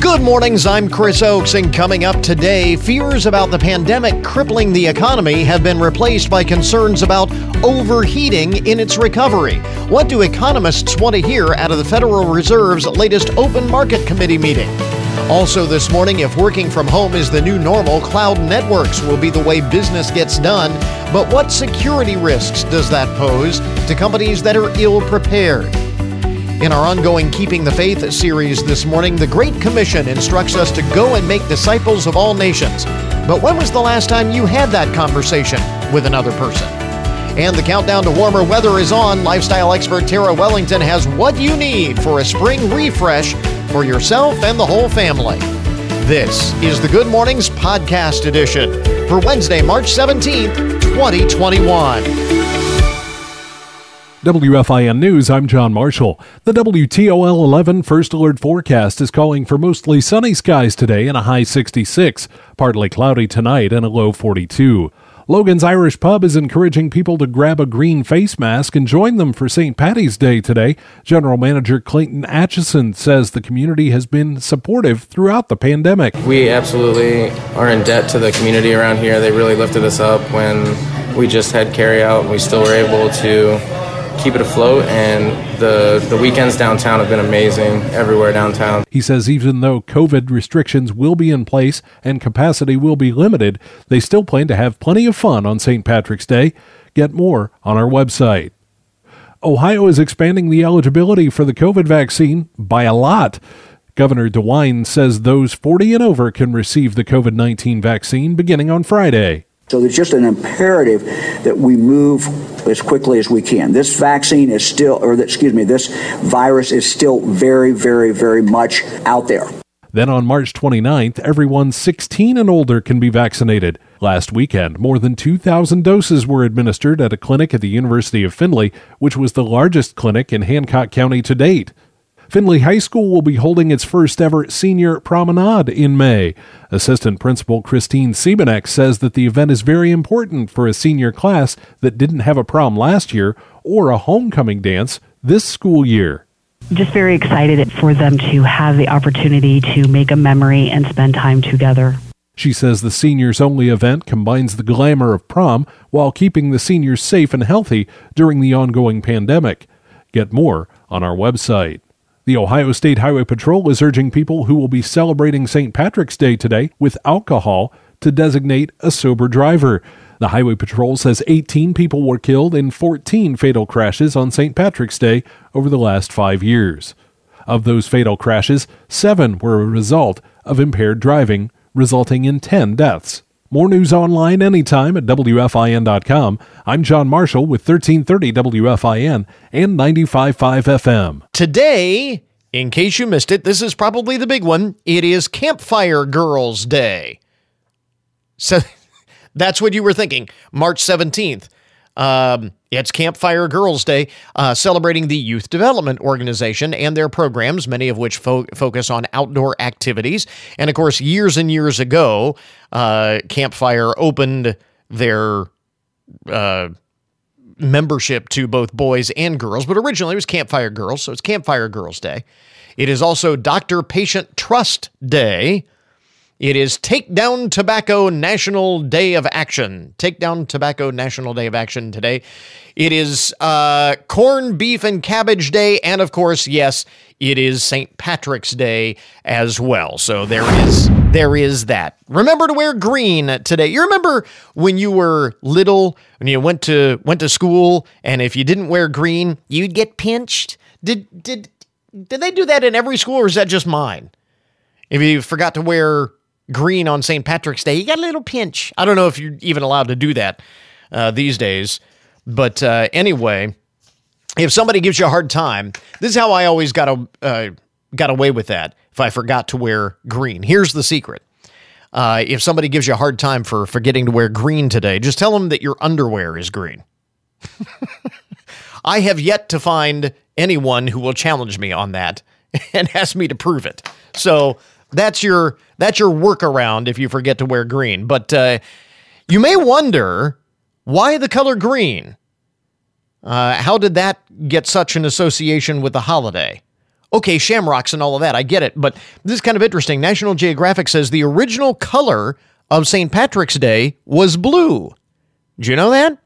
Good mornings, I'm Chris Oakes, and coming up today, fears about the pandemic crippling the economy have been replaced by concerns about overheating in its recovery. What do economists want to hear out of the Federal Reserve's latest Open Market Committee meeting? Also, this morning, if working from home is the new normal, cloud networks will be the way business gets done. But what security risks does that pose to companies that are ill prepared? In our ongoing Keeping the Faith series this morning, the Great Commission instructs us to go and make disciples of all nations. But when was the last time you had that conversation with another person? And the countdown to warmer weather is on. Lifestyle expert Tara Wellington has what you need for a spring refresh for yourself and the whole family. This is the Good Mornings Podcast Edition for Wednesday, March 17th, 2021. WFIN News, I'm John Marshall. The WTOL 11 First Alert forecast is calling for mostly sunny skies today and a high 66, partly cloudy tonight and a low 42. Logan's Irish Pub is encouraging people to grab a green face mask and join them for St. Patty's Day today. General Manager Clayton Atchison says the community has been supportive throughout the pandemic. We absolutely are in debt to the community around here. They really lifted us up when we just had carry out and we still were able to keep it afloat. And the the weekends downtown have been amazing everywhere downtown. He says even though COVID restrictions will be in place and capacity will be limited, they still plan to have plenty of fun on St. Patrick's Day. Get more on our website. Ohio is expanding the eligibility for the COVID vaccine by a lot. Governor DeWine says those 40 and over can receive the COVID 19 vaccine beginning on Friday. So there's just an imperative that we move as quickly as we can. This vaccine is still, or excuse me, this virus is still very, very, very much out there. Then on March 29th, everyone 16 and older can be vaccinated. Last weekend, more than 2,000 doses were administered at a clinic at the University of Findlay, which was the largest clinic in Hancock County to date. Findlay High School will be holding its first ever senior promenade in May. Assistant Principal Christine Siebenek says that the event is very important for a senior class that didn't have a prom last year or a homecoming dance this school year just very excited for them to have the opportunity to make a memory and spend time together. She says the seniors only event combines the glamour of prom while keeping the seniors safe and healthy during the ongoing pandemic. Get more on our website. The Ohio State Highway Patrol is urging people who will be celebrating St. Patrick's Day today with alcohol to designate a sober driver. The Highway Patrol says 18 people were killed in 14 fatal crashes on St. Patrick's Day over the last five years. Of those fatal crashes, seven were a result of impaired driving, resulting in 10 deaths. More news online anytime at WFIN.com. I'm John Marshall with 1330 WFIN and 95.5 FM. Today, in case you missed it, this is probably the big one. It is Campfire Girls Day. So that's what you were thinking. March 17th. Um, it's Campfire Girls Day, uh, celebrating the Youth Development Organization and their programs, many of which fo- focus on outdoor activities. And of course, years and years ago, uh, Campfire opened their uh, membership to both boys and girls, but originally it was Campfire Girls, so it's Campfire Girls Day. It is also Doctor Patient Trust Day. It is Take Down Tobacco National Day of Action. Take Down Tobacco National Day of Action today. It is uh, Corn, Beef, and Cabbage Day. And of course, yes, it is St. Patrick's Day as well. So there is there is that. Remember to wear green today. You remember when you were little, and you went to went to school, and if you didn't wear green, you'd get pinched? Did did did they do that in every school or is that just mine? If you forgot to wear green on St. Patrick's Day, you got a little pinch. I don't know if you're even allowed to do that uh, these days. But uh, anyway, if somebody gives you a hard time, this is how I always got a, uh, got away with that. If I forgot to wear green, here's the secret. Uh, if somebody gives you a hard time for forgetting to wear green today, just tell them that your underwear is green. I have yet to find anyone who will challenge me on that and ask me to prove it. So that's your that's your workaround if you forget to wear green. But uh, you may wonder why the color green. Uh, how did that get such an association with the holiday? Okay, shamrocks and all of that. I get it. But this is kind of interesting. National Geographic says the original color of St. Patrick's Day was blue. Do you know that?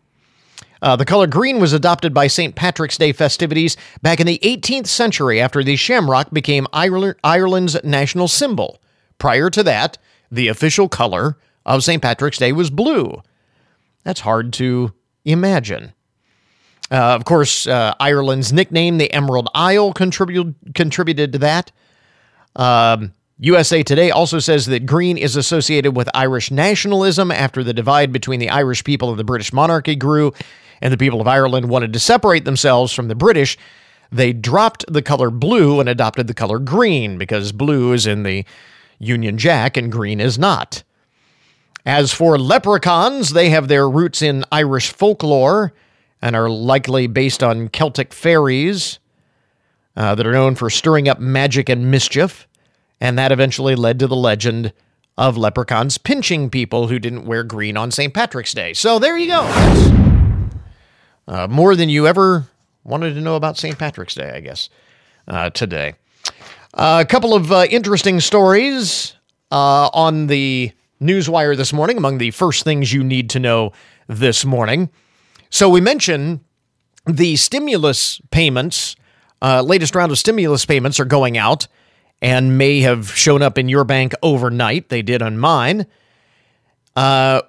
Uh, the color green was adopted by St. Patrick's Day festivities back in the 18th century after the shamrock became Ireland's national symbol. Prior to that, the official color of St. Patrick's Day was blue. That's hard to imagine. Uh, of course, uh, Ireland's nickname, the Emerald Isle, contributed contributed to that. Um, USA Today also says that green is associated with Irish nationalism after the divide between the Irish people and the British monarchy grew and the people of Ireland wanted to separate themselves from the British. They dropped the color blue and adopted the color green because blue is in the Union Jack and green is not. As for leprechauns, they have their roots in Irish folklore and are likely based on Celtic fairies uh, that are known for stirring up magic and mischief. And that eventually led to the legend of leprechauns pinching people who didn't wear green on St. Patrick's Day. So there you go. Uh, more than you ever wanted to know about St. Patrick's Day, I guess, uh, today. Uh, a couple of uh, interesting stories uh, on the Newswire this morning, among the first things you need to know this morning. So we mentioned the stimulus payments, latest round of stimulus payments are going out and may have shown up in your bank overnight. They did on mine. Uh,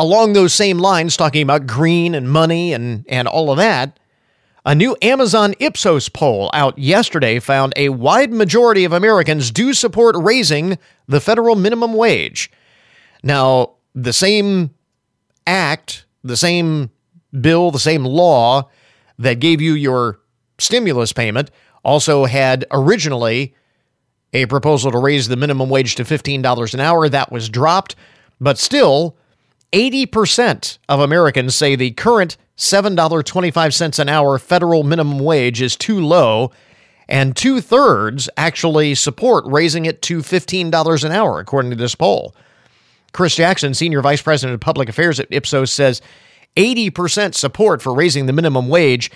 along those same lines, talking about green and money and, and all of that, a new Amazon Ipsos poll out yesterday found a wide majority of Americans do support raising the federal minimum wage. Now, the same act, the same bill, the same law that gave you your stimulus payment also had originally a proposal to raise the minimum wage to $15 an hour. That was dropped, but still, 80% of Americans say the current $7.25 an hour federal minimum wage is too low, and two thirds actually support raising it to $15 an hour, according to this poll. Chris Jackson, Senior Vice President of Public Affairs at Ipsos, says 80% support for raising the minimum wage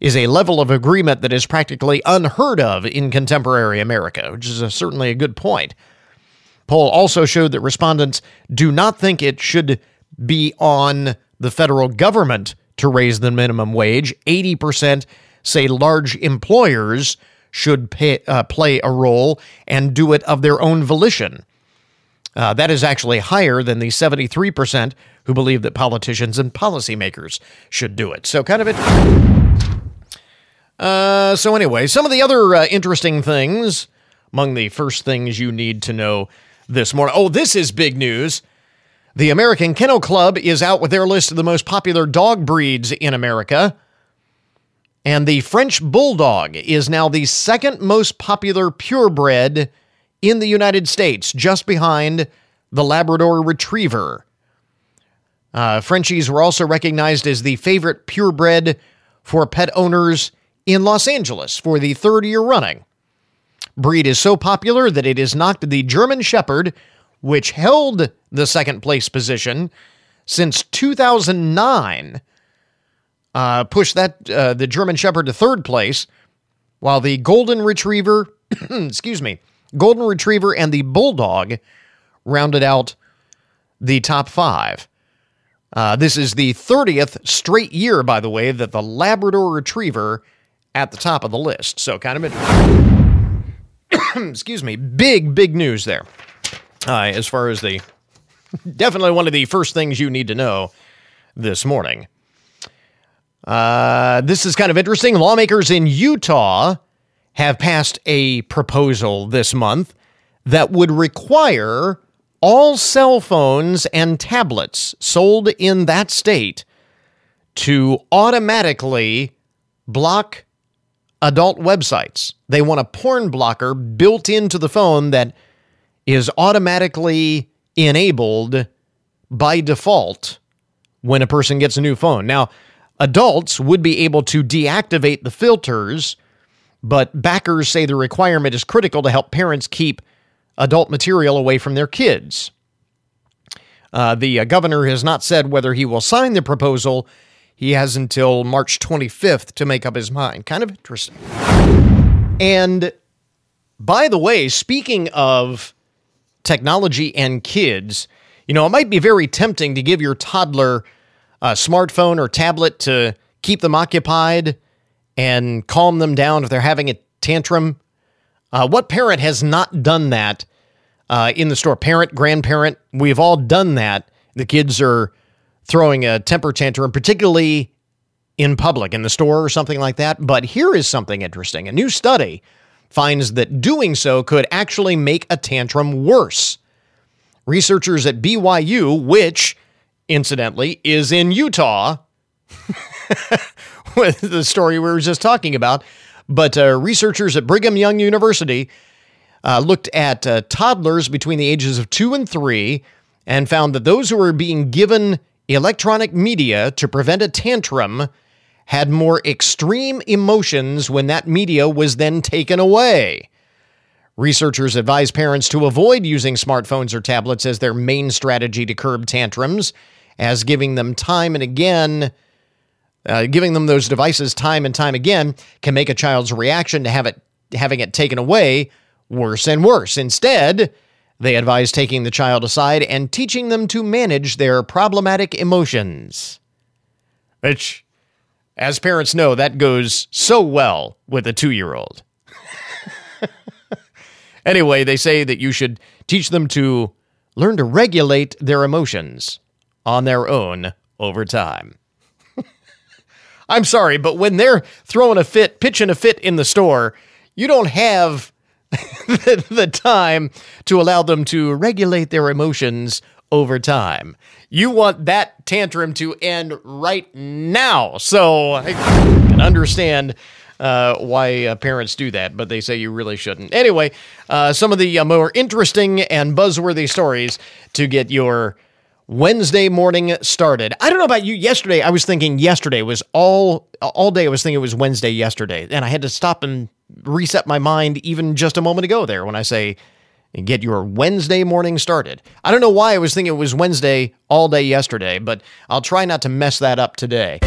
is a level of agreement that is practically unheard of in contemporary America, which is a, certainly a good point. Poll also showed that respondents do not think it should be on the federal government to raise the minimum wage. 80% say large employers should pay, uh, play a role and do it of their own volition. Uh, that is actually higher than the 73% who believe that politicians and policymakers should do it. So, kind of it. Uh, so, anyway, some of the other uh, interesting things among the first things you need to know this morning. Oh, this is big news. The American Kennel Club is out with their list of the most popular dog breeds in America. And the French Bulldog is now the second most popular purebred in the United States, just behind the Labrador Retriever. Uh, Frenchies were also recognized as the favorite purebred for pet owners in Los Angeles for the third year running. Breed is so popular that it has knocked the German Shepherd, which held the second place position since 2009, uh, pushed that uh, the German Shepherd to third place, while the Golden Retriever, excuse me, Golden Retriever, and the Bulldog rounded out the top five. Uh, this is the 30th straight year, by the way, that the Labrador Retriever at the top of the list. So, kind of, excuse me, big, big news there. Uh, as far as the definitely one of the first things you need to know this morning. Uh, this is kind of interesting. Lawmakers in Utah have passed a proposal this month that would require all cell phones and tablets sold in that state to automatically block adult websites. They want a porn blocker built into the phone that is automatically enabled by default when a person gets a new phone. Now, adults would be able to deactivate the filters but backers say the requirement is critical to help parents keep adult material away from their kids. Uh, the uh, governor has not said whether he will sign the proposal. He has until March 25th to make up his mind. Kind of interesting. And By the way, speaking of technology and kids, you know, it might be very tempting to give your toddler a smartphone or tablet to keep them occupied and calm them down if they're having a tantrum. Uh, what parent has not done that uh, in the store? Parent, grandparent, we've all done that. The kids are throwing a temper tantrum, particularly in public, in the store or something like that. But here is something interesting. A new study finds that doing so could actually make a tantrum worse. Researchers at BYU, which incidentally is in Utah, with the story we were just talking about, but uh, researchers at Brigham Young University uh, looked at uh, toddlers between the ages of two and three and found that those who were being given electronic media to prevent a tantrum had more extreme emotions when that media was then taken away. Researchers advise parents to avoid using smartphones or tablets as their main strategy to curb tantrums, as giving them time and again, uh, giving them those devices time and time again can make a child's reaction to have it having it taken away worse and worse. Instead, they advise taking the child aside and teaching them to manage their problematic emotions. Which as parents know, that goes so well with a two year old. anyway, they say that you should teach them to learn to regulate their emotions on their own over time. I'm sorry, but when they're throwing a fit, pitching a fit in the store, you don't have the, the time to allow them to regulate their emotions over time. You want that tantrum to end right now. So I can understand uh, why uh, parents do that, but they say you really shouldn't. Anyway, uh, some of the uh, more interesting and buzzworthy stories to get your Wednesday morning started. I don't know about you. Yesterday, I was thinking yesterday was all all day. I was thinking it was Wednesday yesterday, and I had to stop and reset my mind even just a moment ago. There, when I say and get your Wednesday morning started. I don't know why I was thinking it was Wednesday all day yesterday, but I'll try not to mess that up today.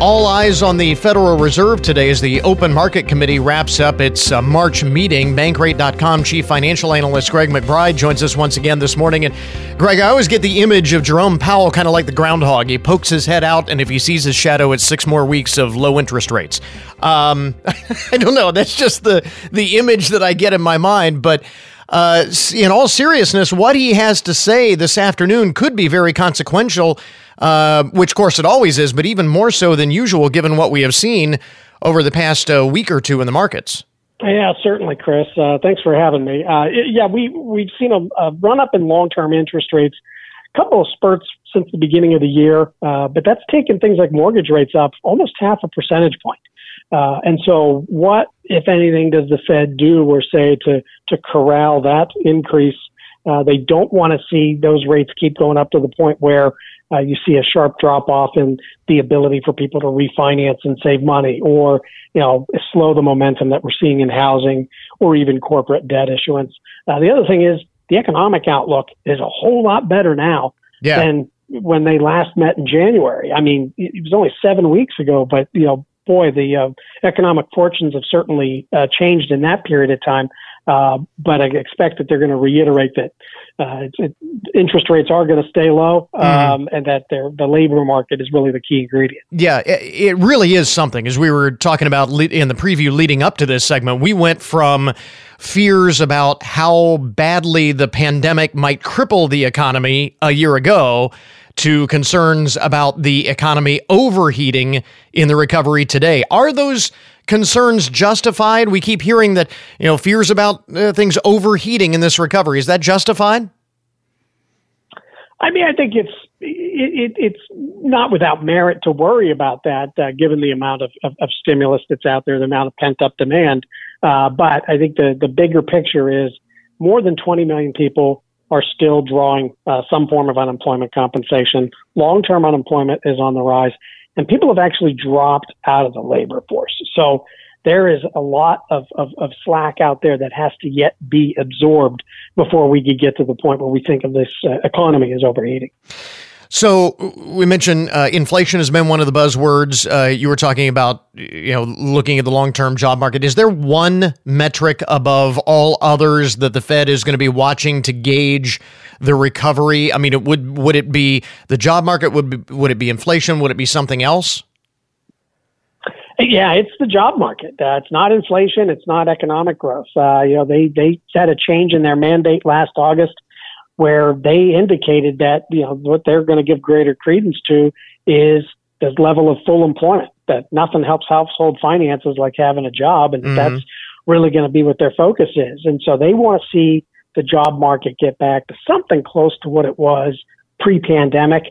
All eyes on the Federal Reserve today as the Open Market Committee wraps up its uh, March meeting. Bankrate.com chief financial analyst Greg McBride joins us once again this morning. And Greg, I always get the image of Jerome Powell kind of like the groundhog. He pokes his head out, and if he sees his shadow, it's six more weeks of low interest rates. Um, I don't know. That's just the the image that I get in my mind, but. Uh, in all seriousness, what he has to say this afternoon could be very consequential uh, which, of course, it always is, but even more so than usual given what we have seen over the past uh, week or two in the markets. Yeah, certainly, Chris. Uh, thanks for having me. Uh, yeah, we we've seen a, a run up in long term interest rates, a couple of spurts since the beginning of the year, uh, but that's taken things like mortgage rates up almost half a percentage point. Uh, and so, what, if anything, does the Fed do or say to to corral that increase? Uh, they don't want to see those rates keep going up to the point where uh, you see a sharp drop off in the ability for people to refinance and save money or, you know, slow the momentum that we're seeing in housing or even corporate debt issuance. Uh, the other thing is the economic outlook is a whole lot better now yeah. than when they last met in January. I mean, it was only seven weeks ago, but, you know, boy, the uh, economic fortunes have certainly uh, changed in that period of time. Uh, but I expect that they're going to reiterate that uh, it, interest rates are going to stay low, mm-hmm. um, mm-hmm. and that the labor market is really the key ingredient. Yeah, it, it really is something. As we were talking about in the preview leading up to this segment, we went from fears about how badly the pandemic might cripple the economy a year ago to concerns about the economy overheating in the recovery today. Are those concerns justified? We keep hearing that, you know, fears about uh, things overheating in this recovery. Is that justified? I mean, I think it's it, it, it's not without merit to worry about that, uh, given the amount of, of, of, stimulus that's out there, the amount of pent up demand. Uh, but I think the the bigger picture is more than 20 million people are still drawing uh, some form of unemployment compensation. Long term unemployment is on the rise and people have actually dropped out of the labor force. So there is a lot of, of, of, slack out there that has to yet be absorbed before we could get to the point where we think of this uh, economy as overheating. So we mentioned uh, inflation has been one of the buzzwords. Uh, you were talking about, you know, looking at the long-term job market. Is there one metric above all others that the Fed is going to be watching to gauge the recovery? I mean, it would would it be the job market? Would be, would it be inflation? Would it be something else? Yeah, it's the job market. Uh, it's not inflation. It's not economic growth. Uh, you know, they they had a change in their mandate last August where they indicated that you know what they're going to give greater credence to is the level of full employment. That nothing helps household finances like having a job, and mm-hmm. that's really going to be what their focus is. And so they want to see the job market get back to something close to what it was pre-pandemic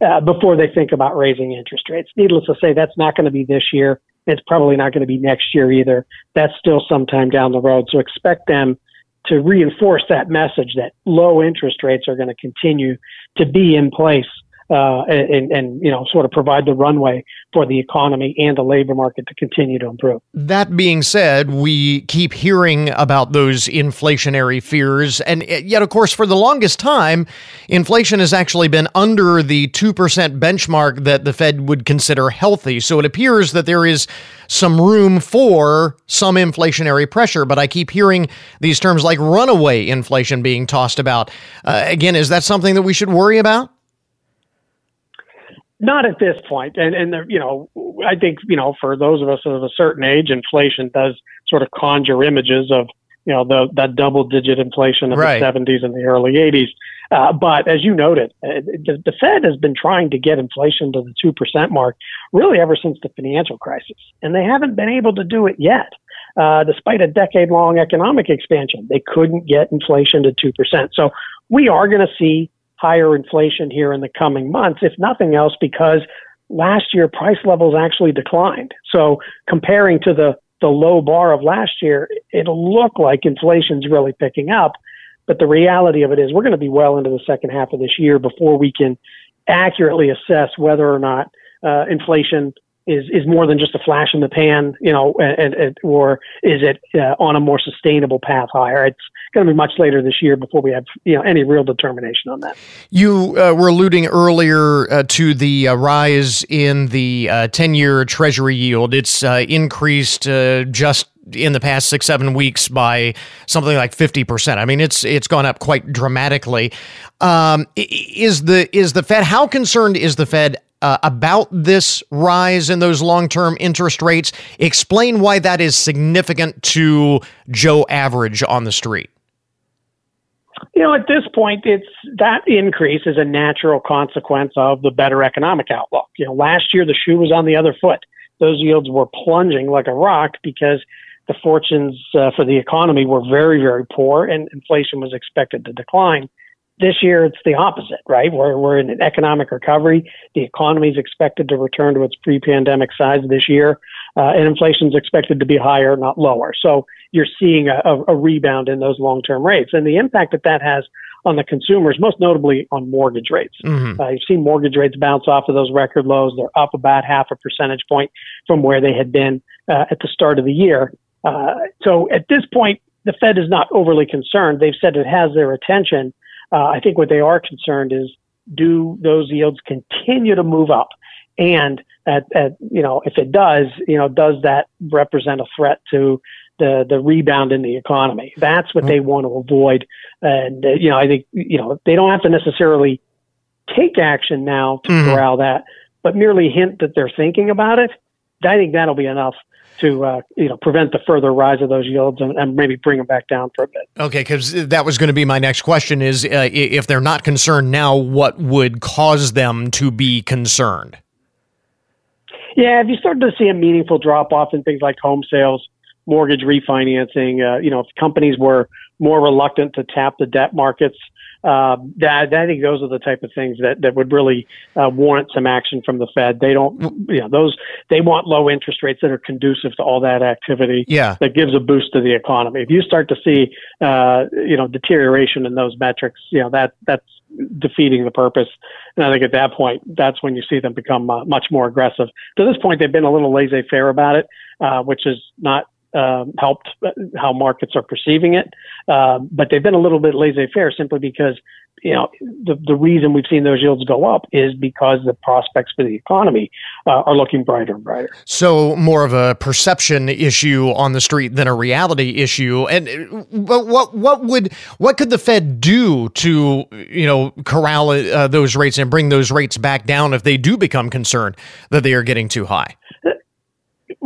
uh, before they think about raising interest rates. Needless to say, that's not going to be this year. It's probably not going to be next year either. That's still sometime down the road. So expect them to reinforce that message that low interest rates are going to continue to be in place uh, and, and, you know sort of provide the runway for the economy and the labor market to continue to improve. That being said, we keep hearing about those inflationary fears, and yet, of course, for the longest time, inflation has actually been under the two percent benchmark that the Fed would consider healthy. So it appears that there is some room for some inflationary pressure, but I keep hearing these terms like runaway inflation being tossed about. Uh, again, is that something that we should worry about? Not at this point. And, and, you know, I think, you know, for those of us of a certain age, inflation does sort of conjure images of, you know, the, that double digit inflation of right. the 70s and the early 80s. Uh, but as you noted, uh, the, the, Fed has been trying to get inflation to the 2% mark really ever since the financial crisis. And they haven't been able to do it yet. Uh, despite a decade long economic expansion, they couldn't get inflation to 2%. So we are going to see higher inflation here in the coming months, if nothing else, because last year price levels actually declined. So comparing to the, the low bar of last year, it'll look like inflation's really picking up. But the reality of it is we're going to be well into the second half of this year before we can accurately assess whether or not uh, inflation is is more than just a flash in the pan, you know, and, and or is it uh, on a more sustainable path higher? It's going to be much later this year before we have you know any real determination on that. You uh, were alluding earlier uh, to the uh, rise in the uh, ten-year Treasury yield. It's uh, increased just in the past six seven weeks by something like 50% i mean it's it's gone up quite dramatically um, is the is the fed how concerned is the fed uh, about this rise in those long term interest rates. Explain why that is significant to Joe Average on the street. You know, at this point, it's that increase is a natural consequence of the better economic outlook. You know, last year the shoe was on the other foot. Those yields were plunging like a rock because the fortunes uh, for the economy were very, very poor and inflation was expected to decline. This year, it's the opposite, right? We're, we're in an economic recovery. The economy is expected to return to its pre pandemic size this year, uh, and inflation is expected to be higher, not lower. So you're seeing a, a rebound in those long term rates. And the impact that that has on the consumers, most notably on mortgage rates. Mm-hmm. Uh, you've seen mortgage rates bounce off of those record lows. They're up about half a percentage point from where they had been uh, at the start of the year. Uh, so at this point, the Fed is not overly concerned. They've said it has their attention. Uh, I think what they are concerned is do those yields continue to move up? And at, at, you know, if it does, you know, does that represent a threat to the the rebound in the economy? That's what they want to avoid. And uh, you know, I think you know they don't have to necessarily take action now to mm-hmm. corral that, but merely hint that they're thinking about it. I think that'll be enough to uh, you know prevent the further rise of those yields and, and maybe bring them back down for a bit. Okay, because that was going to be my next question: is uh, if they're not concerned now, what would cause them to be concerned? Yeah, if you start to see a meaningful drop off in things like home sales, mortgage refinancing, uh, you know, if companies were more reluctant to tap the debt markets uh, that, I think those are the type of things that, that would really uh, warrant some action from the Fed. They don't, you know, those they want low interest rates that are conducive to all that activity. Yeah. that gives a boost to the economy. If you start to see, uh, you know, deterioration in those metrics, you know that that's defeating the purpose. And I think at that point, that's when you see them become uh, much more aggressive. To this point, they've been a little laissez-faire about it, uh, which is not um, helped uh, how markets are perceiving it. Um, but they've been a little bit laissez-faire simply because you know the the reason we've seen those yields go up is because the prospects for the economy uh, are looking brighter and brighter. So more of a perception issue on the street than a reality issue. And but what what would what could the Fed do to you know corral uh, those rates and bring those rates back down if they do become concerned that they are getting too high?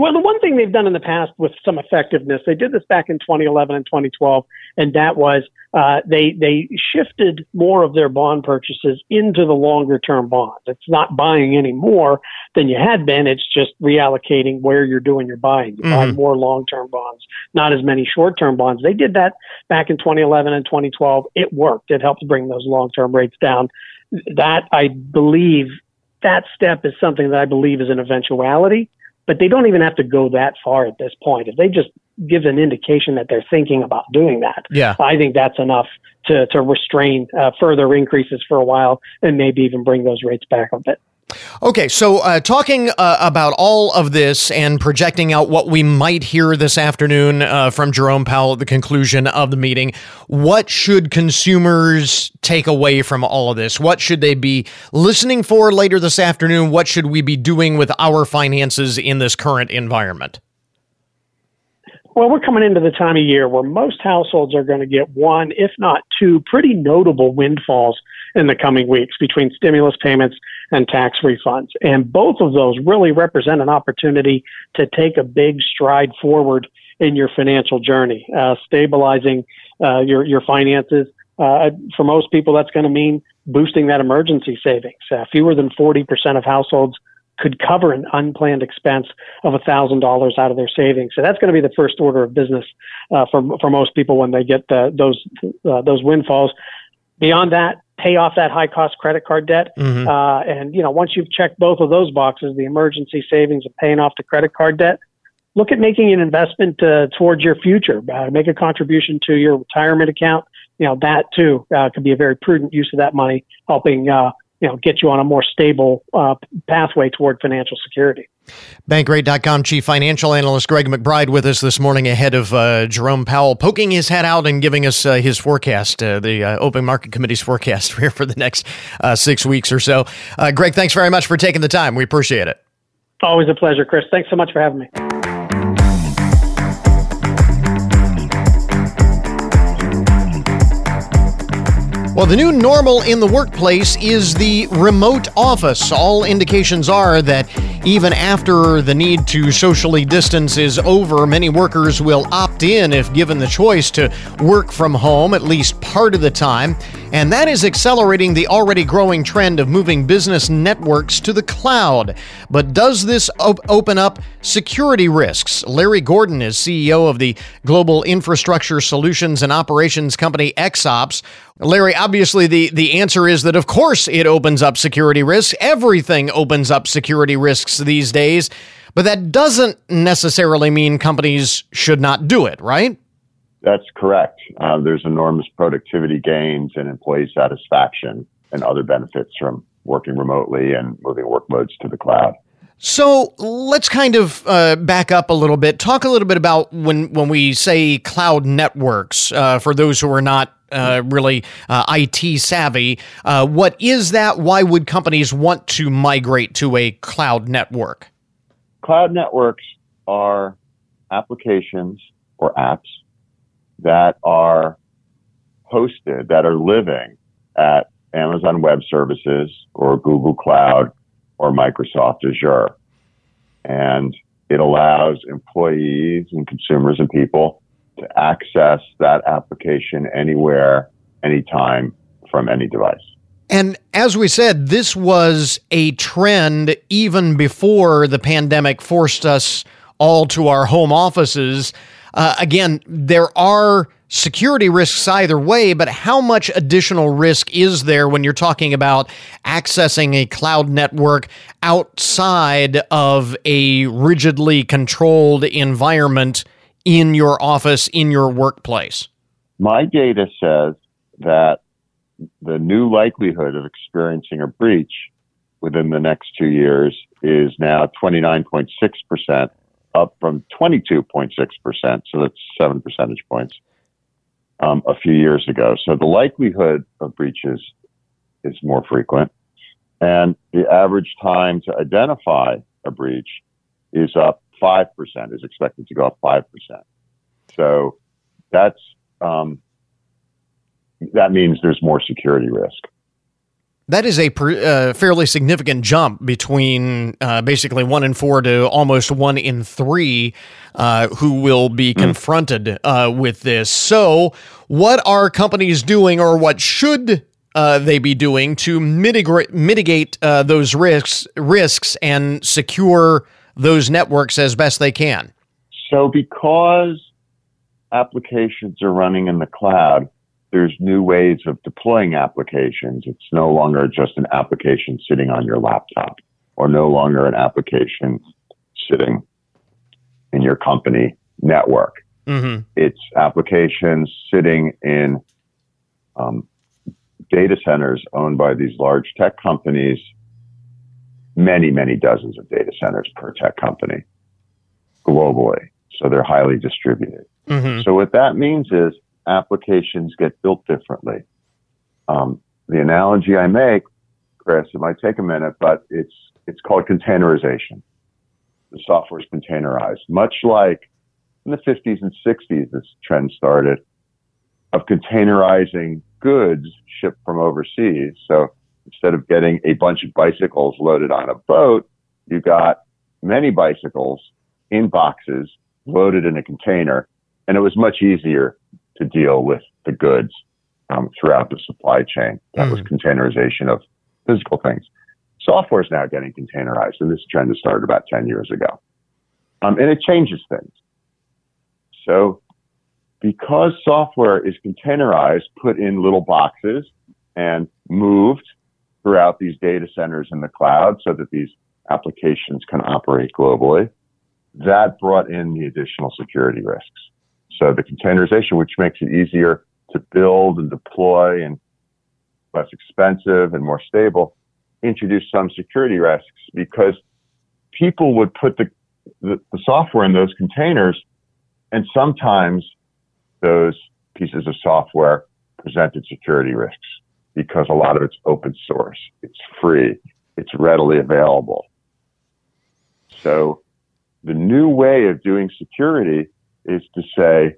Well, the one thing they've done in the past with some effectiveness, they did this back in 2011 and 2012, and that was uh, they they shifted more of their bond purchases into the longer term bonds. It's not buying any more than you had been. It's just reallocating where you're doing your buying. You mm-hmm. buy more long term bonds, not as many short term bonds. They did that back in 2011 and 2012. It worked. It helped bring those long term rates down. That I believe that step is something that I believe is an eventuality but they don't even have to go that far at this point. If they just give an indication that they're thinking about doing that, yeah. I think that's enough to, to restrain uh, further increases for a while and maybe even bring those rates back a bit. Okay, so uh, talking uh, about all of this and projecting out what we might hear this afternoon uh, from Jerome Powell at the conclusion of the meeting, what should consumers take away from all of this? What should they be listening for later this afternoon? What should we be doing with our finances in this current environment? Well, we're coming into the time of year where most households are going to get one, if not two, pretty notable windfalls in the coming weeks between stimulus payments and tax refunds. And both of those really represent an opportunity to take a big stride forward in your financial journey, uh, stabilizing uh, your, your finances. Uh, for most people, that's going to mean boosting that emergency savings. Uh, fewer than 40% of households could cover an unplanned expense of $1,000 out of their savings. So that's going to be the first order of business uh, for, for most people when they get the, those, uh, those windfalls. Beyond that, pay off that high cost credit card debt. Mm-hmm. Uh, and, you know, once you've checked both of those boxes, the emergency savings and paying off the credit card debt, look at making an investment uh, towards your future. Uh, make a contribution to your retirement account. You know, that too uh, could be a very prudent use of that money, helping, uh, you know, get you on a more stable uh, pathway toward financial security. Bankrate.com chief financial analyst Greg McBride with us this morning ahead of uh, Jerome Powell poking his head out and giving us uh, his forecast, uh, the uh, Open Market Committee's forecast here for the next uh, six weeks or so. Uh, Greg, thanks very much for taking the time. We appreciate it. Always a pleasure, Chris. Thanks so much for having me. Well, the new normal in the workplace is the remote office. All indications are that even after the need to socially distance is over, many workers will opt in if given the choice to work from home at least part of the time. And that is accelerating the already growing trend of moving business networks to the cloud. But does this op- open up security risks? Larry Gordon is CEO of the global infrastructure solutions and operations company XOps. Larry, obviously, the, the answer is that, of course, it opens up security risks. Everything opens up security risks these days, but that doesn't necessarily mean companies should not do it, right? That's correct. Uh, there's enormous productivity gains and employee satisfaction and other benefits from working remotely and moving workloads to the cloud. So let's kind of uh, back up a little bit. Talk a little bit about when when we say cloud networks. Uh, for those who are not uh, really uh, IT savvy, uh, what is that? Why would companies want to migrate to a cloud network? Cloud networks are applications or apps that are hosted, that are living at Amazon Web Services or Google Cloud or Microsoft Azure. And it allows employees and consumers and people to access that application anywhere, anytime from any device. And as we said, this was a trend even before the pandemic forced us all to our home offices. Uh, again, there are security risks either way, but how much additional risk is there when you're talking about accessing a cloud network outside of a rigidly controlled environment in your office, in your workplace? My data says that the new likelihood of experiencing a breach within the next two years is now 29.6% up from 22.6%. So that's seven percentage points um, a few years ago. So the likelihood of breaches is more frequent. And the average time to identify a breach is up 5%, is expected to go up 5%. So that's, um, that means there's more security risk. That is a uh, fairly significant jump between uh, basically one in four to almost one in three uh, who will be mm. confronted uh, with this. So, what are companies doing, or what should uh, they be doing to mitigate mitigate uh, those risks risks and secure those networks as best they can? So, because applications are running in the cloud there's new ways of deploying applications. It's no longer just an application sitting on your laptop or no longer an application sitting in your company network. Mm-hmm. It's applications sitting in um, data centers owned by these large tech companies, many, many dozens of data centers per tech company globally. So they're highly distributed. Mm-hmm. So what that means is applications get built differently. Um, the analogy I make, Chris, it might take a minute, but it's it's called containerization. The software is containerized, much like in the 50s and 60s, this trend started of containerizing goods shipped from overseas. So instead of getting a bunch of bicycles loaded on a boat, you got many bicycles in boxes loaded in a container, and it was much easier to deal with the goods um, throughout the supply chain. That mm. was containerization of physical things. Software is now getting containerized, and this trend has started about 10 years ago. Um, and it changes things. So, because software is containerized, put in little boxes, and moved throughout these data centers in the cloud so that these applications can operate globally, that brought in the additional security risks. So the containerization, which makes it easier to build and deploy and less expensive and more stable, introduced some security risks because people would put the, the, the software in those containers and sometimes those pieces of software presented security risks because a lot of it's open source. It's free. It's readily available. So the new way of doing security is to say,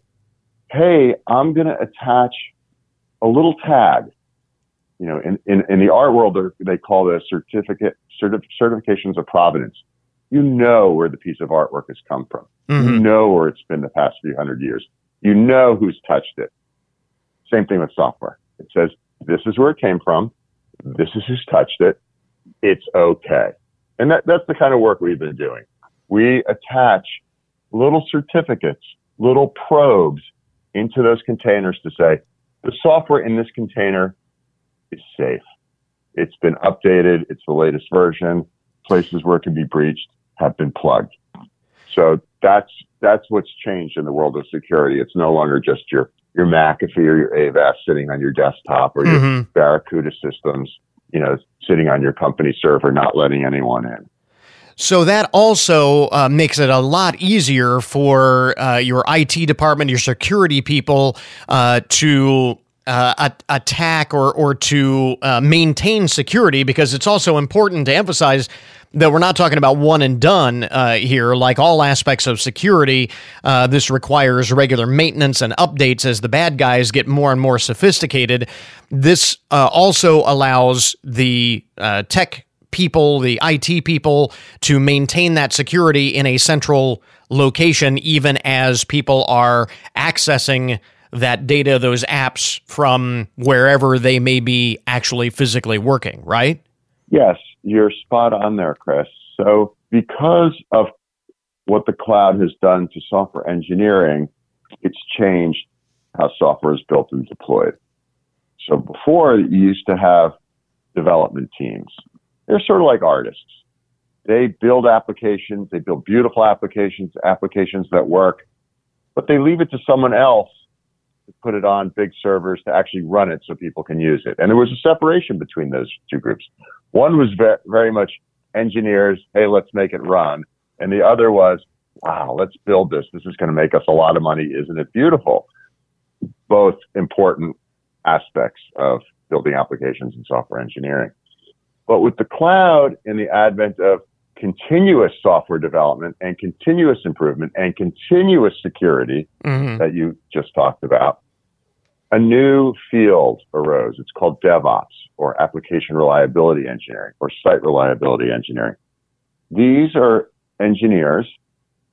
hey, I'm going to attach a little tag. You know, in, in, in the art world, they call this certificate certif- certifications of provenance. You know where the piece of artwork has come from. Mm-hmm. You know where it's been the past few hundred years. You know who's touched it. Same thing with software. It says this is where it came from. This is who's touched it. It's okay. And that, that's the kind of work we've been doing. We attach little certificates, little probes into those containers to say the software in this container is safe. It's been updated. It's the latest version. Places where it can be breached have been plugged. So that's that's what's changed in the world of security. It's no longer just your your McAfee or your Avast sitting on your desktop or mm-hmm. your Barracuda systems, you know, sitting on your company server, not letting anyone in. So that also uh, makes it a lot easier for uh, your IT department, your security people uh, to uh, attack or or to uh, maintain security because it's also important to emphasize that we're not talking about one and done uh, here. Like all aspects of security, uh, this requires regular maintenance and updates as the bad guys get more and more sophisticated. This uh, also allows the uh, tech people, the IT people, to maintain that security in a central location, even as people are accessing that data, those apps from wherever they may be actually physically working, right? Yes, you're spot on there, Chris. So, because of what the cloud has done to software engineering, it's changed how software is built and deployed. So, before you used to have development teams they're sort of like artists. They build applications, they build beautiful applications, applications that work, but they leave it to someone else put it on big servers to actually run it so people can use it. And there was a separation between those two groups. One was ve- very much engineers, hey, let's make it run. And the other was, wow, let's build this. This is going to make us a lot of money. Isn't it beautiful? Both important aspects of building applications and software engineering. But with the cloud and the advent of continuous software development and continuous improvement and continuous security mm-hmm. that you just talked about, a new field arose. It's called DevOps or application reliability engineering or site reliability engineering. These are engineers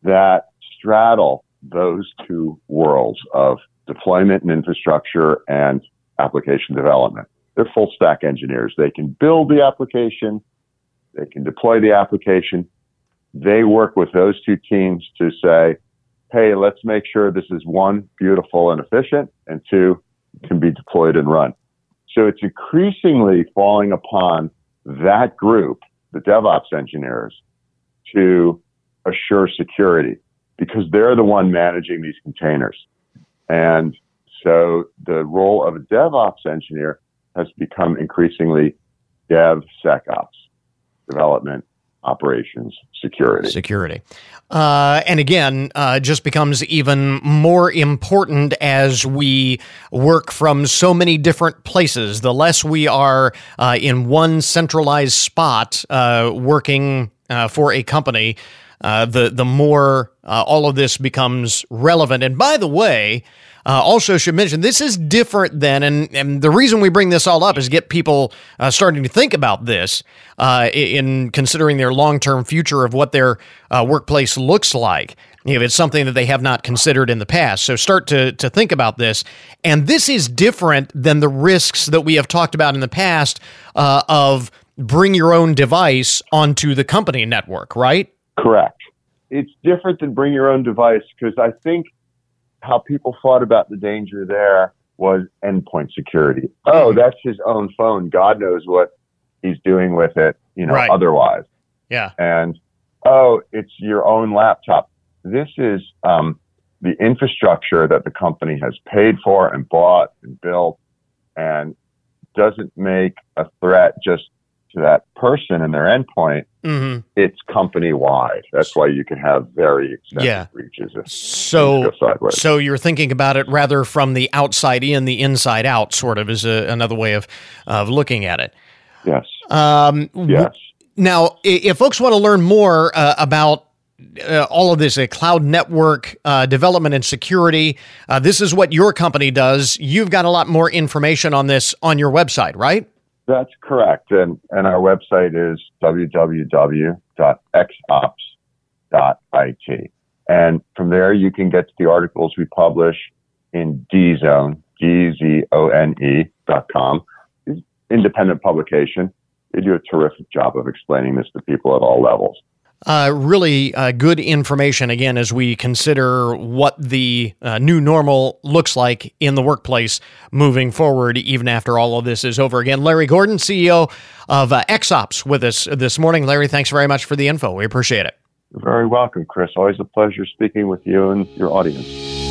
that straddle those two worlds of deployment and infrastructure and application development. They're full stack engineers. They can build the application. They can deploy the application. They work with those two teams to say, hey, let's make sure this is one, beautiful and efficient, and two, can be deployed and run. So it's increasingly falling upon that group, the DevOps engineers, to assure security because they're the one managing these containers. And so the role of a DevOps engineer has become increasingly DevSecOps, development, operations, security. Security. Uh, and again, uh, just becomes even more important as we work from so many different places. The less we are uh, in one centralized spot uh, working uh, for a company, uh, the the more all of this becomes relevant. And by the way, uh, also, should mention this is different than, and, and the reason we bring this all up is get people uh, starting to think about this uh, in considering their long term future of what their uh, workplace looks like. If it's something that they have not considered in the past. So start to, to think about this. And this is different than the risks that we have talked about in the past uh, of bring your own device onto the company network, right? Correct. It's different than bring your own device because I think how people thought about the danger there was endpoint security. Oh, mm-hmm. that's his own phone. God knows what he's doing with it, you know, right. otherwise. Yeah. And oh, it's your own laptop. This is um, the infrastructure that the company has paid for and bought and built and doesn't make a threat just to that person and their endpoint, mm-hmm. it's company wide. That's why you can have very extensive yeah. breaches. so, so you're thinking about it rather from the outside in, the inside out, sort of, is a, another way of of looking at it. Yes. Um, yes. now, if folks want to learn more uh, about uh, all of this uh, cloud network uh, development and security. Uh, this is what your company does. You've got a lot more information on this on your website, right? That's correct. And, and our website is www.xops.it. And from there, you can get to the articles we publish in dzone, D-Z-O-N-E dot com. Independent publication. They do a terrific job of explaining this to people at all levels. Uh, really uh, good information again as we consider what the uh, new normal looks like in the workplace moving forward, even after all of this is over. Again, Larry Gordon, CEO of uh, XOps, with us this morning. Larry, thanks very much for the info. We appreciate it. You're very welcome, Chris. Always a pleasure speaking with you and your audience.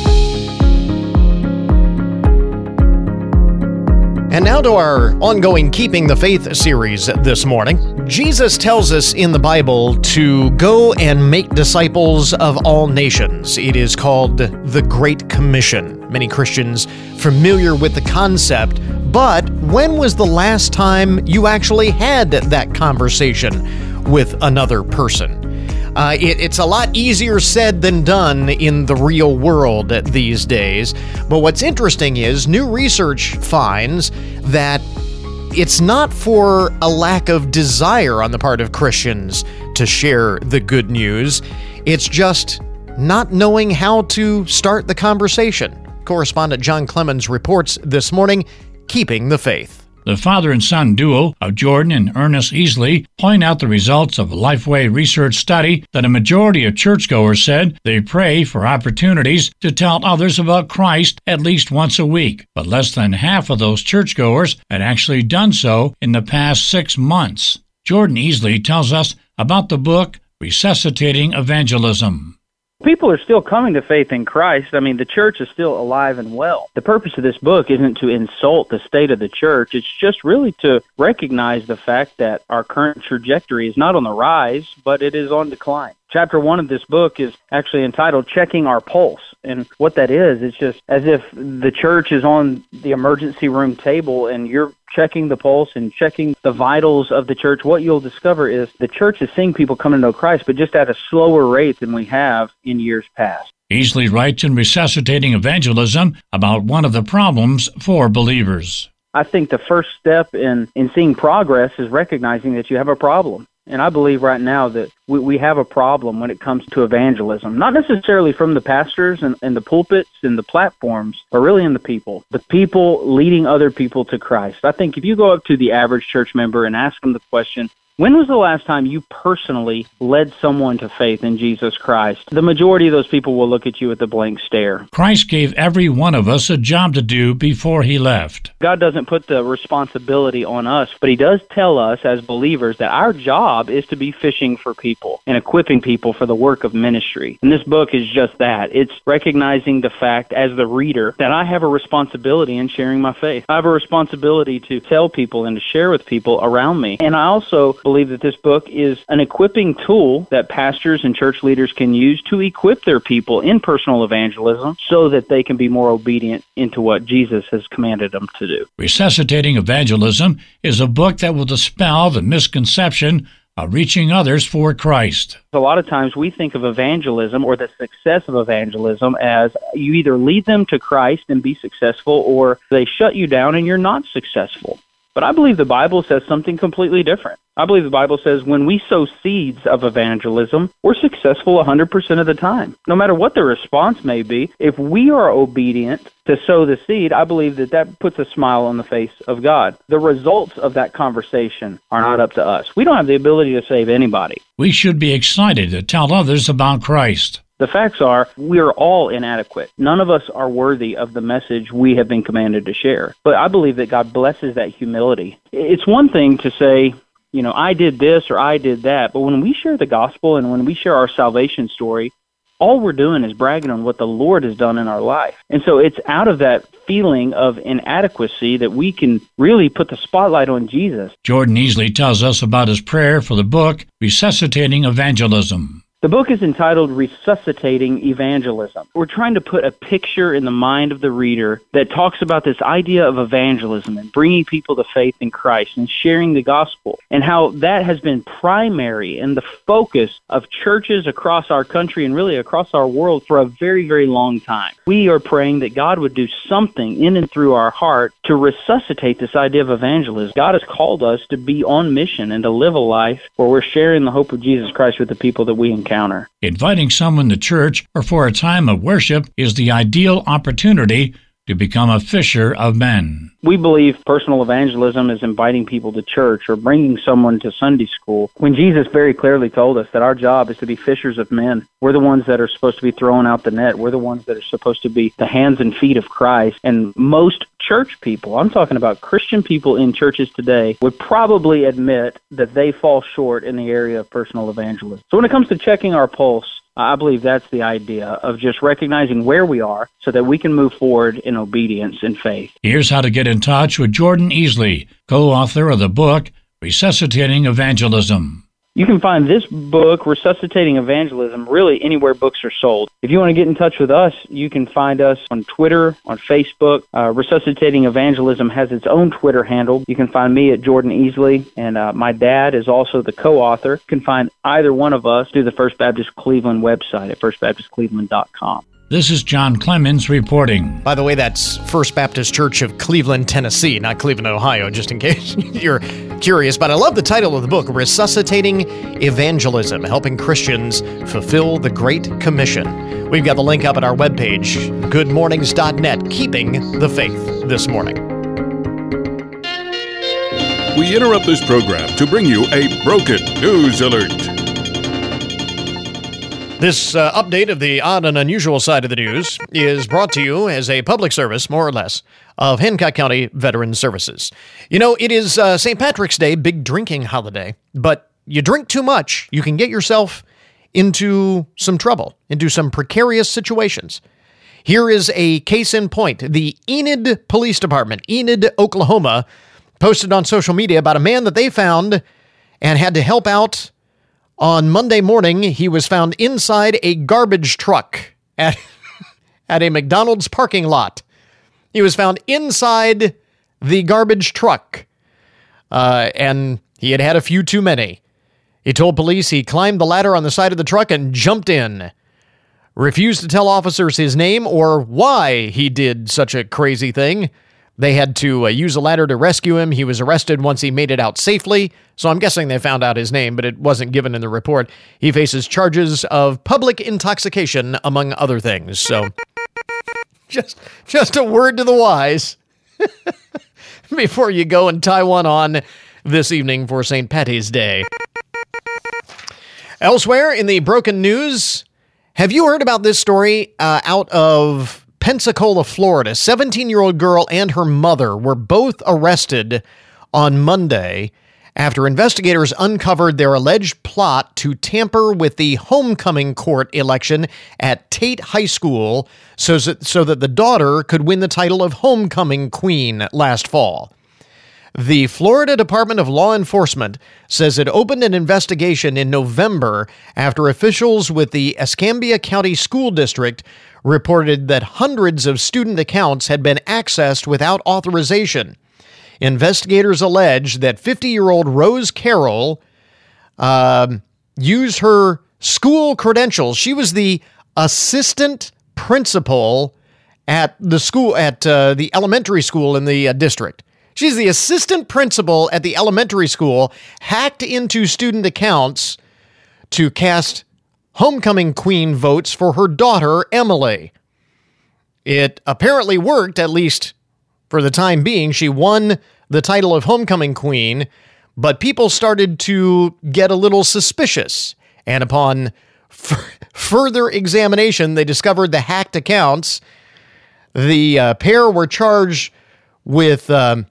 And now to our ongoing Keeping the Faith series this morning. Jesus tells us in the Bible to go and make disciples of all nations. It is called the Great Commission. Many Christians familiar with the concept, but when was the last time you actually had that conversation with another person? Uh, it, it's a lot easier said than done in the real world these days. But what's interesting is new research finds that it's not for a lack of desire on the part of Christians to share the good news, it's just not knowing how to start the conversation. Correspondent John Clemens reports this morning Keeping the Faith. The father and son duo of Jordan and Ernest Easley point out the results of a Lifeway research study that a majority of churchgoers said they pray for opportunities to tell others about Christ at least once a week, but less than half of those churchgoers had actually done so in the past six months. Jordan Easley tells us about the book Resuscitating Evangelism. People are still coming to faith in Christ. I mean, the church is still alive and well. The purpose of this book isn't to insult the state of the church. It's just really to recognize the fact that our current trajectory is not on the rise, but it is on decline. Chapter one of this book is actually entitled Checking Our Pulse. And what that is, it's just as if the church is on the emergency room table and you're checking the pulse and checking the vitals of the church. What you'll discover is the church is seeing people come to know Christ, but just at a slower rate than we have in years past. Easley writes in Resuscitating Evangelism about one of the problems for believers. I think the first step in, in seeing progress is recognizing that you have a problem. And I believe right now that we, we have a problem when it comes to evangelism, not necessarily from the pastors and, and the pulpits and the platforms, but really in the people, the people leading other people to Christ. I think if you go up to the average church member and ask them the question, when was the last time you personally led someone to faith in Jesus Christ? The majority of those people will look at you with a blank stare. Christ gave every one of us a job to do before he left. God doesn't put the responsibility on us, but he does tell us as believers that our job is to be fishing for people and equipping people for the work of ministry. And this book is just that. It's recognizing the fact as the reader that I have a responsibility in sharing my faith. I have a responsibility to tell people and to share with people around me. And I also believe that this book is an equipping tool that pastors and church leaders can use to equip their people in personal evangelism so that they can be more obedient into what Jesus has commanded them to do. Resuscitating Evangelism is a book that will dispel the misconception of reaching others for Christ. A lot of times we think of evangelism or the success of evangelism as you either lead them to Christ and be successful or they shut you down and you're not successful. But I believe the Bible says something completely different. I believe the Bible says when we sow seeds of evangelism, we're successful 100% of the time. No matter what the response may be, if we are obedient to sow the seed, I believe that that puts a smile on the face of God. The results of that conversation are not up to us. We don't have the ability to save anybody. We should be excited to tell others about Christ. The facts are we are all inadequate. None of us are worthy of the message we have been commanded to share. But I believe that God blesses that humility. It's one thing to say, you know, I did this or I did that, but when we share the gospel and when we share our salvation story, all we're doing is bragging on what the Lord has done in our life. And so it's out of that feeling of inadequacy that we can really put the spotlight on Jesus. Jordan Easley tells us about his prayer for the book, Resuscitating Evangelism. The book is entitled Resuscitating Evangelism. We're trying to put a picture in the mind of the reader that talks about this idea of evangelism and bringing people to faith in Christ and sharing the gospel and how that has been primary and the focus of churches across our country and really across our world for a very, very long time. We are praying that God would do something in and through our heart to resuscitate this idea of evangelism. God has called us to be on mission and to live a life where we're sharing the hope of Jesus Christ with the people that we encounter encounter. Inviting someone to church or for a time of worship is the ideal opportunity to become a fisher of men. We believe personal evangelism is inviting people to church or bringing someone to Sunday school. When Jesus very clearly told us that our job is to be fishers of men, we're the ones that are supposed to be throwing out the net. We're the ones that are supposed to be the hands and feet of Christ. And most church people, I'm talking about Christian people in churches today, would probably admit that they fall short in the area of personal evangelism. So when it comes to checking our pulse, I believe that's the idea of just recognizing where we are so that we can move forward in obedience and faith. Here's how to get in touch with Jordan Easley, co author of the book Resuscitating Evangelism. You can find this book, Resuscitating Evangelism, really anywhere books are sold. If you want to get in touch with us, you can find us on Twitter, on Facebook. Uh, Resuscitating Evangelism has its own Twitter handle. You can find me at Jordan Easley, and uh, my dad is also the co-author. You can find either one of us through the First Baptist Cleveland website at firstbaptistcleveland.com. This is John Clemens reporting. By the way, that's First Baptist Church of Cleveland, Tennessee, not Cleveland, Ohio, just in case you're curious. But I love the title of the book Resuscitating Evangelism, helping Christians fulfill the Great Commission. We've got the link up at our webpage, goodmornings.net, keeping the faith this morning. We interrupt this program to bring you a broken news alert. This uh, update of the odd and unusual side of the news is brought to you as a public service, more or less, of Hancock County Veteran Services. You know, it is uh, St. Patrick's Day, big drinking holiday, but you drink too much, you can get yourself into some trouble, into some precarious situations. Here is a case in point. The Enid Police Department, Enid, Oklahoma, posted on social media about a man that they found and had to help out On Monday morning, he was found inside a garbage truck at, at a McDonald's parking lot. He was found inside the garbage truck, uh, and he had had a few too many. He told police he climbed the ladder on the side of the truck and jumped in. Refused to tell officers his name or why he did such a crazy thing. They had to uh, use a ladder to rescue him. He was arrested once he made it out safely. So I'm guessing they found out his name, but it wasn't given in the report. He faces charges of public intoxication, among other things. So just just a word to the wise before you go and tie one on this evening for St. Patty's Day. Elsewhere in the broken news, have you heard about this story uh, out of Pensacola, Florida? 17 year old girl and her mother were both arrested on Monday after investigators uncovered their alleged plot to tamper with the homecoming court election at Tate High School so, so that the daughter could win the title of homecoming queen last fall. The Florida Department of Law Enforcement says it opened an investigation in November after officials with the Escambia County School District reported that hundreds of student accounts had been accessed without authorization. Investigators allege that 50 year old Rose Carroll uh, used her school credentials. She was the assistant principal at the school, at uh, the elementary school in the uh, district. She's the assistant principal at the elementary school, hacked into student accounts to cast homecoming queen votes for her daughter, Emily. It apparently worked, at least for the time being. She won the title of homecoming queen, but people started to get a little suspicious. And upon f- further examination, they discovered the hacked accounts. The uh, pair were charged with. Um,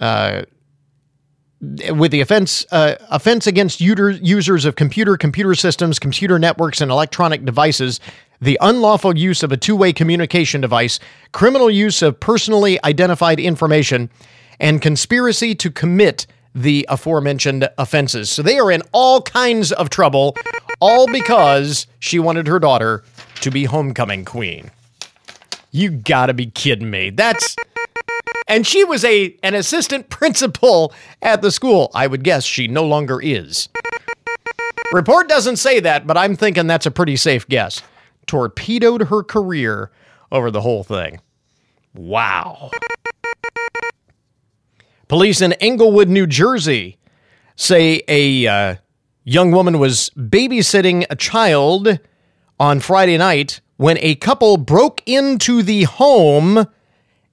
uh, with the offense uh, offense against user, users of computer, computer systems, computer networks, and electronic devices, the unlawful use of a two-way communication device, criminal use of personally identified information, and conspiracy to commit the aforementioned offenses. So they are in all kinds of trouble, all because she wanted her daughter to be homecoming queen. You gotta be kidding me. That's and she was a an assistant principal at the school. I would guess she no longer is. Report doesn't say that, but I'm thinking that's a pretty safe guess. Torpedoed her career over the whole thing. Wow. Police in Englewood, New Jersey say a uh, young woman was babysitting a child on Friday night when a couple broke into the home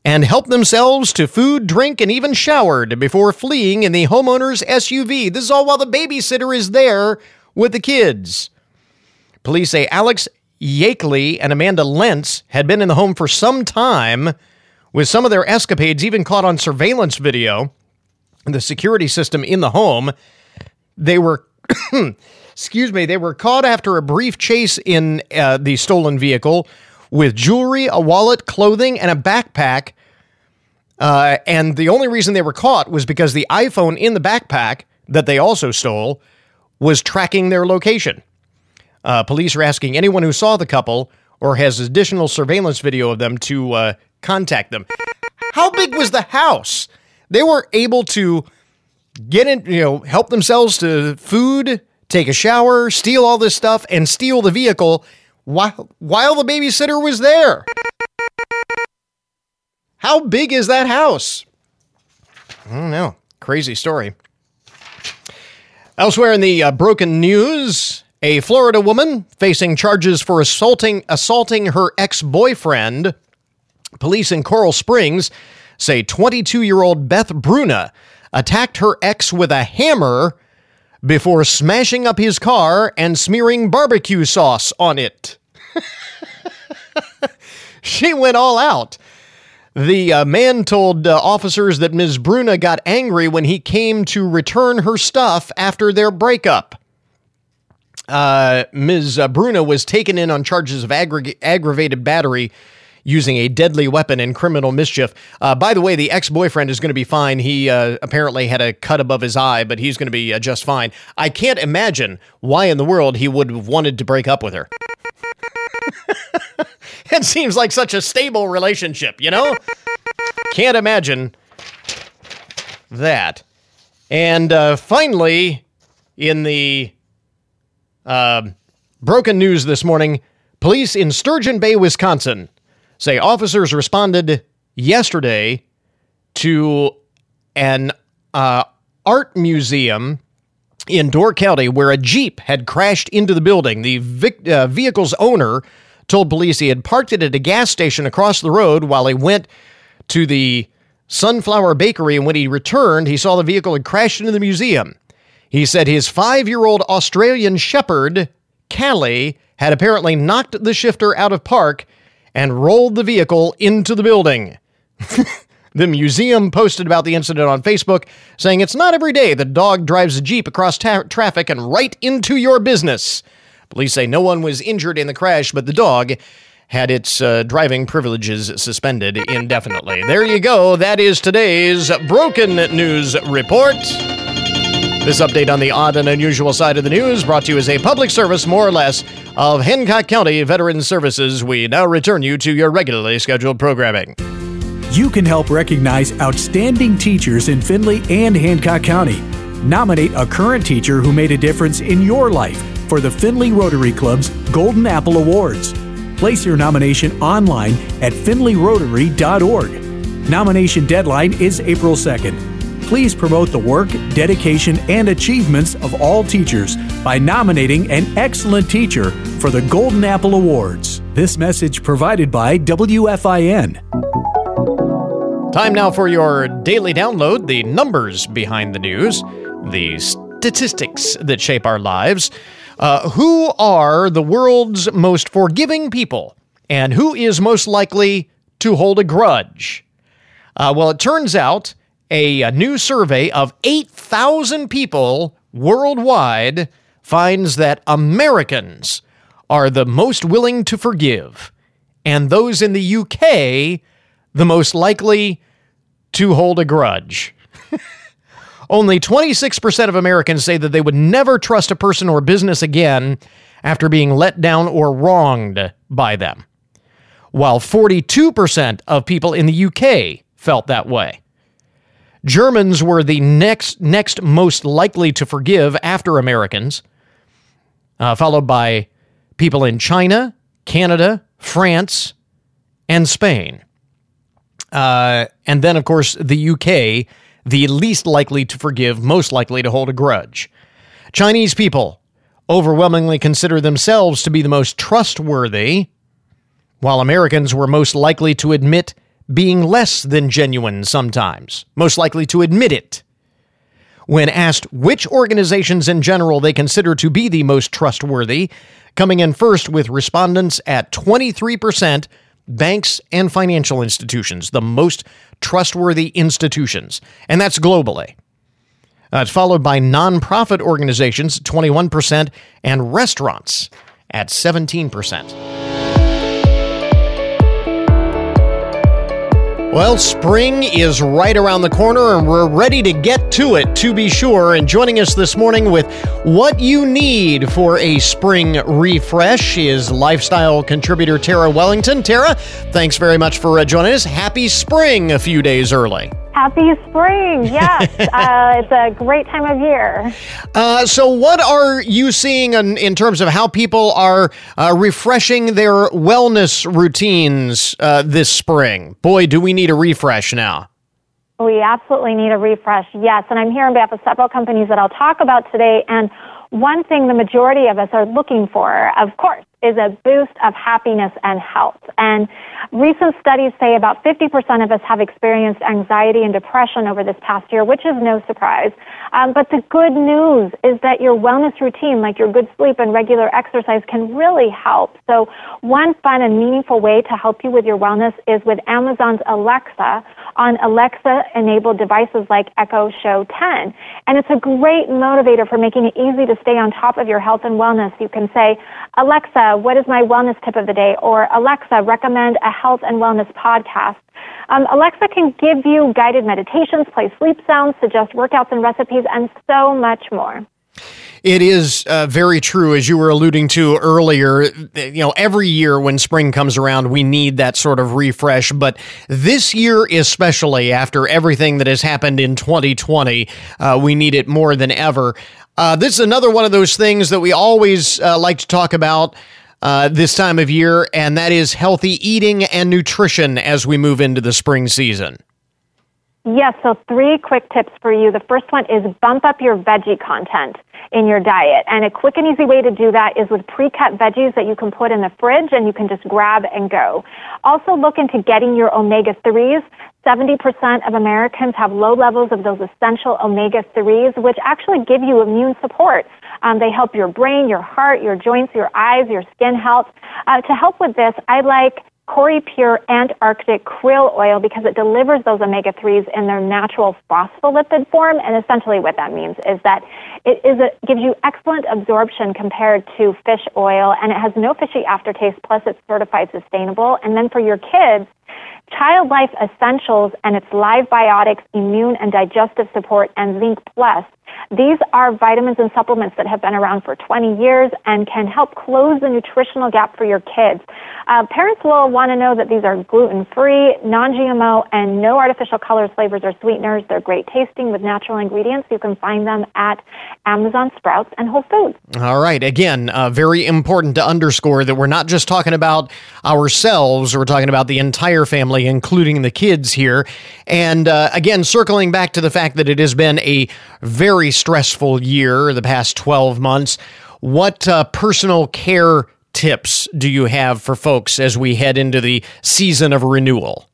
and helped themselves to food, drink, and even showered before fleeing in the homeowner's SUV. This is all while the babysitter is there with the kids. Police say Alex Yakeley and Amanda Lentz had been in the home for some time, with some of their escapades even caught on surveillance video. The security system in the home. They were, excuse me, they were caught after a brief chase in uh, the stolen vehicle with jewelry, a wallet, clothing, and a backpack. Uh, and the only reason they were caught was because the iPhone in the backpack that they also stole was tracking their location. Uh, police are asking anyone who saw the couple or has additional surveillance video of them to uh, contact them. How big was the house? They were able to get in, you know, help themselves to food, take a shower, steal all this stuff, and steal the vehicle while while the babysitter was there. How big is that house? I don't know. Crazy story. Elsewhere in the uh, broken news, a Florida woman facing charges for assaulting assaulting her ex-boyfriend. Police in Coral Springs say 22-year-old Beth Bruna attacked her ex with a hammer before smashing up his car and smearing barbecue sauce on it. she went all out. The uh, man told uh, officers that Ms. Bruna got angry when he came to return her stuff after their breakup. Uh, Ms. Uh, Bruna was taken in on charges of aggra- aggravated battery using a deadly weapon in criminal mischief. Uh, by the way, the ex boyfriend is going to be fine. He uh, apparently had a cut above his eye, but he's going to be uh, just fine. I can't imagine why in the world he would have wanted to break up with her. it seems like such a stable relationship, you know? Can't imagine that. And uh, finally, in the uh, broken news this morning, police in Sturgeon Bay, Wisconsin say officers responded yesterday to an uh, art museum in Door County where a Jeep had crashed into the building. The vic- uh, vehicle's owner told police he had parked it at a gas station across the road while he went to the Sunflower Bakery, and when he returned, he saw the vehicle had crashed into the museum. He said his five year old Australian Shepherd, Callie, had apparently knocked the shifter out of park and rolled the vehicle into the building. the museum posted about the incident on Facebook, saying it's not every day the dog drives a Jeep across ta- traffic and right into your business. Police say no one was injured in the crash, but the dog had its uh, driving privileges suspended indefinitely. There you go. That is today's Broken News Report. This update on the odd and unusual side of the news brought to you as a public service, more or less, of Hancock County Veterans Services. We now return you to your regularly scheduled programming. You can help recognize outstanding teachers in Findlay and Hancock County. Nominate a current teacher who made a difference in your life for the Findlay Rotary Club's Golden Apple Awards. Place your nomination online at findlayrotary.org. Nomination deadline is April 2nd. Please promote the work, dedication, and achievements of all teachers by nominating an excellent teacher for the Golden Apple Awards. This message provided by WFIN. Time now for your daily download the numbers behind the news, the statistics that shape our lives. Uh, who are the world's most forgiving people, and who is most likely to hold a grudge? Uh, well, it turns out a, a new survey of 8,000 people worldwide finds that Americans are the most willing to forgive, and those in the UK the most likely to hold a grudge. Only 26% of Americans say that they would never trust a person or business again after being let down or wronged by them, while 42% of people in the UK felt that way. Germans were the next next most likely to forgive after Americans, uh, followed by people in China, Canada, France, and Spain. Uh, and then, of course, the UK the least likely to forgive, most likely to hold a grudge. Chinese people overwhelmingly consider themselves to be the most trustworthy, while Americans were most likely to admit being less than genuine sometimes, most likely to admit it. When asked which organizations in general they consider to be the most trustworthy, coming in first with respondents at 23%, banks and financial institutions, the most trustworthy institutions, and that's globally. Uh, it's followed by nonprofit organizations, 21%, and restaurants at 17%. Well, spring is right around the corner, and we're ready to get to it, to be sure. And joining us this morning with what you need for a spring refresh is lifestyle contributor Tara Wellington. Tara, thanks very much for uh, joining us. Happy spring a few days early. Happy spring. Yes. uh, it's a great time of year. Uh, so, what are you seeing in, in terms of how people are uh, refreshing their wellness routines uh, this spring? Boy, do we need a refresh now. We absolutely need a refresh, yes. And I'm here on behalf of several companies that I'll talk about today. And one thing the majority of us are looking for, of course, is a boost of happiness and health. And recent studies say about 50% of us have experienced anxiety and depression over this past year, which is no surprise. Um, but the good news is that your wellness routine, like your good sleep and regular exercise, can really help. So one fun and meaningful way to help you with your wellness is with Amazon's Alexa on Alexa enabled devices like Echo Show 10. And it's a great motivator for making it easy to stay on top of your health and wellness. You can say, Alexa, what is my wellness tip of the day? Or Alexa, recommend a health and wellness podcast. Um, Alexa can give you guided meditations, play sleep sounds, suggest workouts and recipes, and so much more. It is uh, very true, as you were alluding to earlier. You know, every year when spring comes around, we need that sort of refresh. But this year, especially after everything that has happened in 2020, uh, we need it more than ever. Uh, this is another one of those things that we always uh, like to talk about. Uh, this time of year, and that is healthy eating and nutrition as we move into the spring season. Yes, so three quick tips for you. The first one is bump up your veggie content in your diet. And a quick and easy way to do that is with pre-cut veggies that you can put in the fridge and you can just grab and go. Also look into getting your omega-3s. 70% of Americans have low levels of those essential omega-3s, which actually give you immune support. Um, they help your brain, your heart, your joints, your eyes, your skin health. Uh, to help with this, I like Kori Pure Antarctic krill oil because it delivers those omega 3s in their natural phospholipid form. And essentially, what that means is that it is a, gives you excellent absorption compared to fish oil, and it has no fishy aftertaste, plus, it's certified sustainable. And then for your kids, Child Life Essentials and its live biotics, immune and digestive support, and Zinc Plus these are vitamins and supplements that have been around for 20 years and can help close the nutritional gap for your kids. Uh, parents will want to know that these are gluten free, non GMO, and no artificial colors, flavors, or sweeteners. They're great tasting with natural ingredients. You can find them at Amazon, Sprouts, and Whole Foods. All right. Again, uh, very important to underscore that we're not just talking about ourselves, we're talking about the entire family, including the kids here. And uh, again, circling back to the fact that it has been a very stressful year, the past 12 months. What uh, personal care tips do you have for folks as we head into the season of renewal?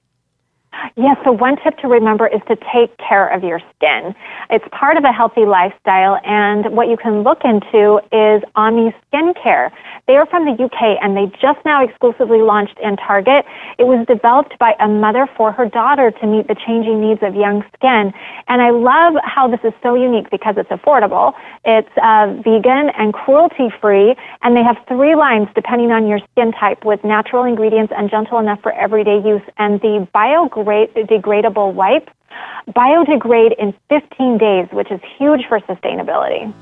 Yes, so one tip to remember is to take care of your skin. It's part of a healthy lifestyle, and what you can look into is Omni Skincare. They are from the UK and they just now exclusively launched in Target. It was developed by a mother for her daughter to meet the changing needs of young skin. And I love how this is so unique because it's affordable. It's uh, vegan and cruelty free, and they have three lines depending on your skin type with natural ingredients and gentle enough for everyday use. And the biodegradable wipe biodegrade in 15 days, which is huge for sustainability.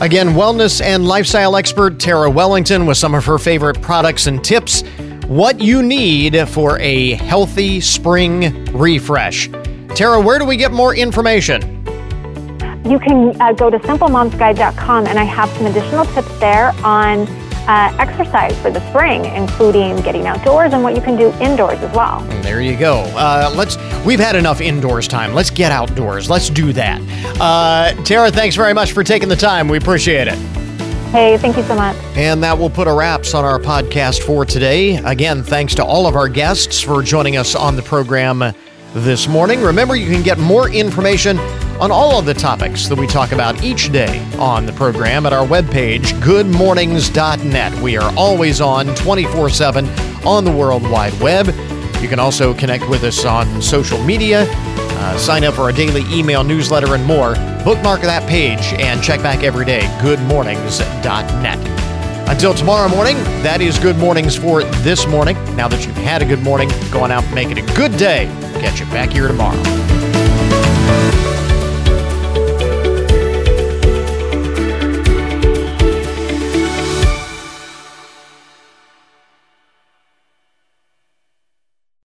Again, wellness and lifestyle expert Tara Wellington with some of her favorite products and tips. What you need for a healthy spring refresh. Tara, where do we get more information? You can uh, go to simplemomsguide.com and I have some additional tips there on uh, exercise for the spring, including getting outdoors and what you can do indoors as well. There you go. Uh, let's. We've had enough indoors time. Let's get outdoors. Let's do that. Uh, Tara, thanks very much for taking the time. We appreciate it. Hey, thank you so much. And that will put a wraps on our podcast for today. Again, thanks to all of our guests for joining us on the program this morning. Remember, you can get more information on all of the topics that we talk about each day on the program at our webpage, goodmornings.net. We are always on 24 7 on the World Wide Web. You can also connect with us on social media, uh, sign up for our daily email newsletter, and more. Bookmark that page and check back every day, goodmornings.net. Until tomorrow morning, that is good mornings for this morning. Now that you've had a good morning, go on out and make it a good day. Catch you back here tomorrow.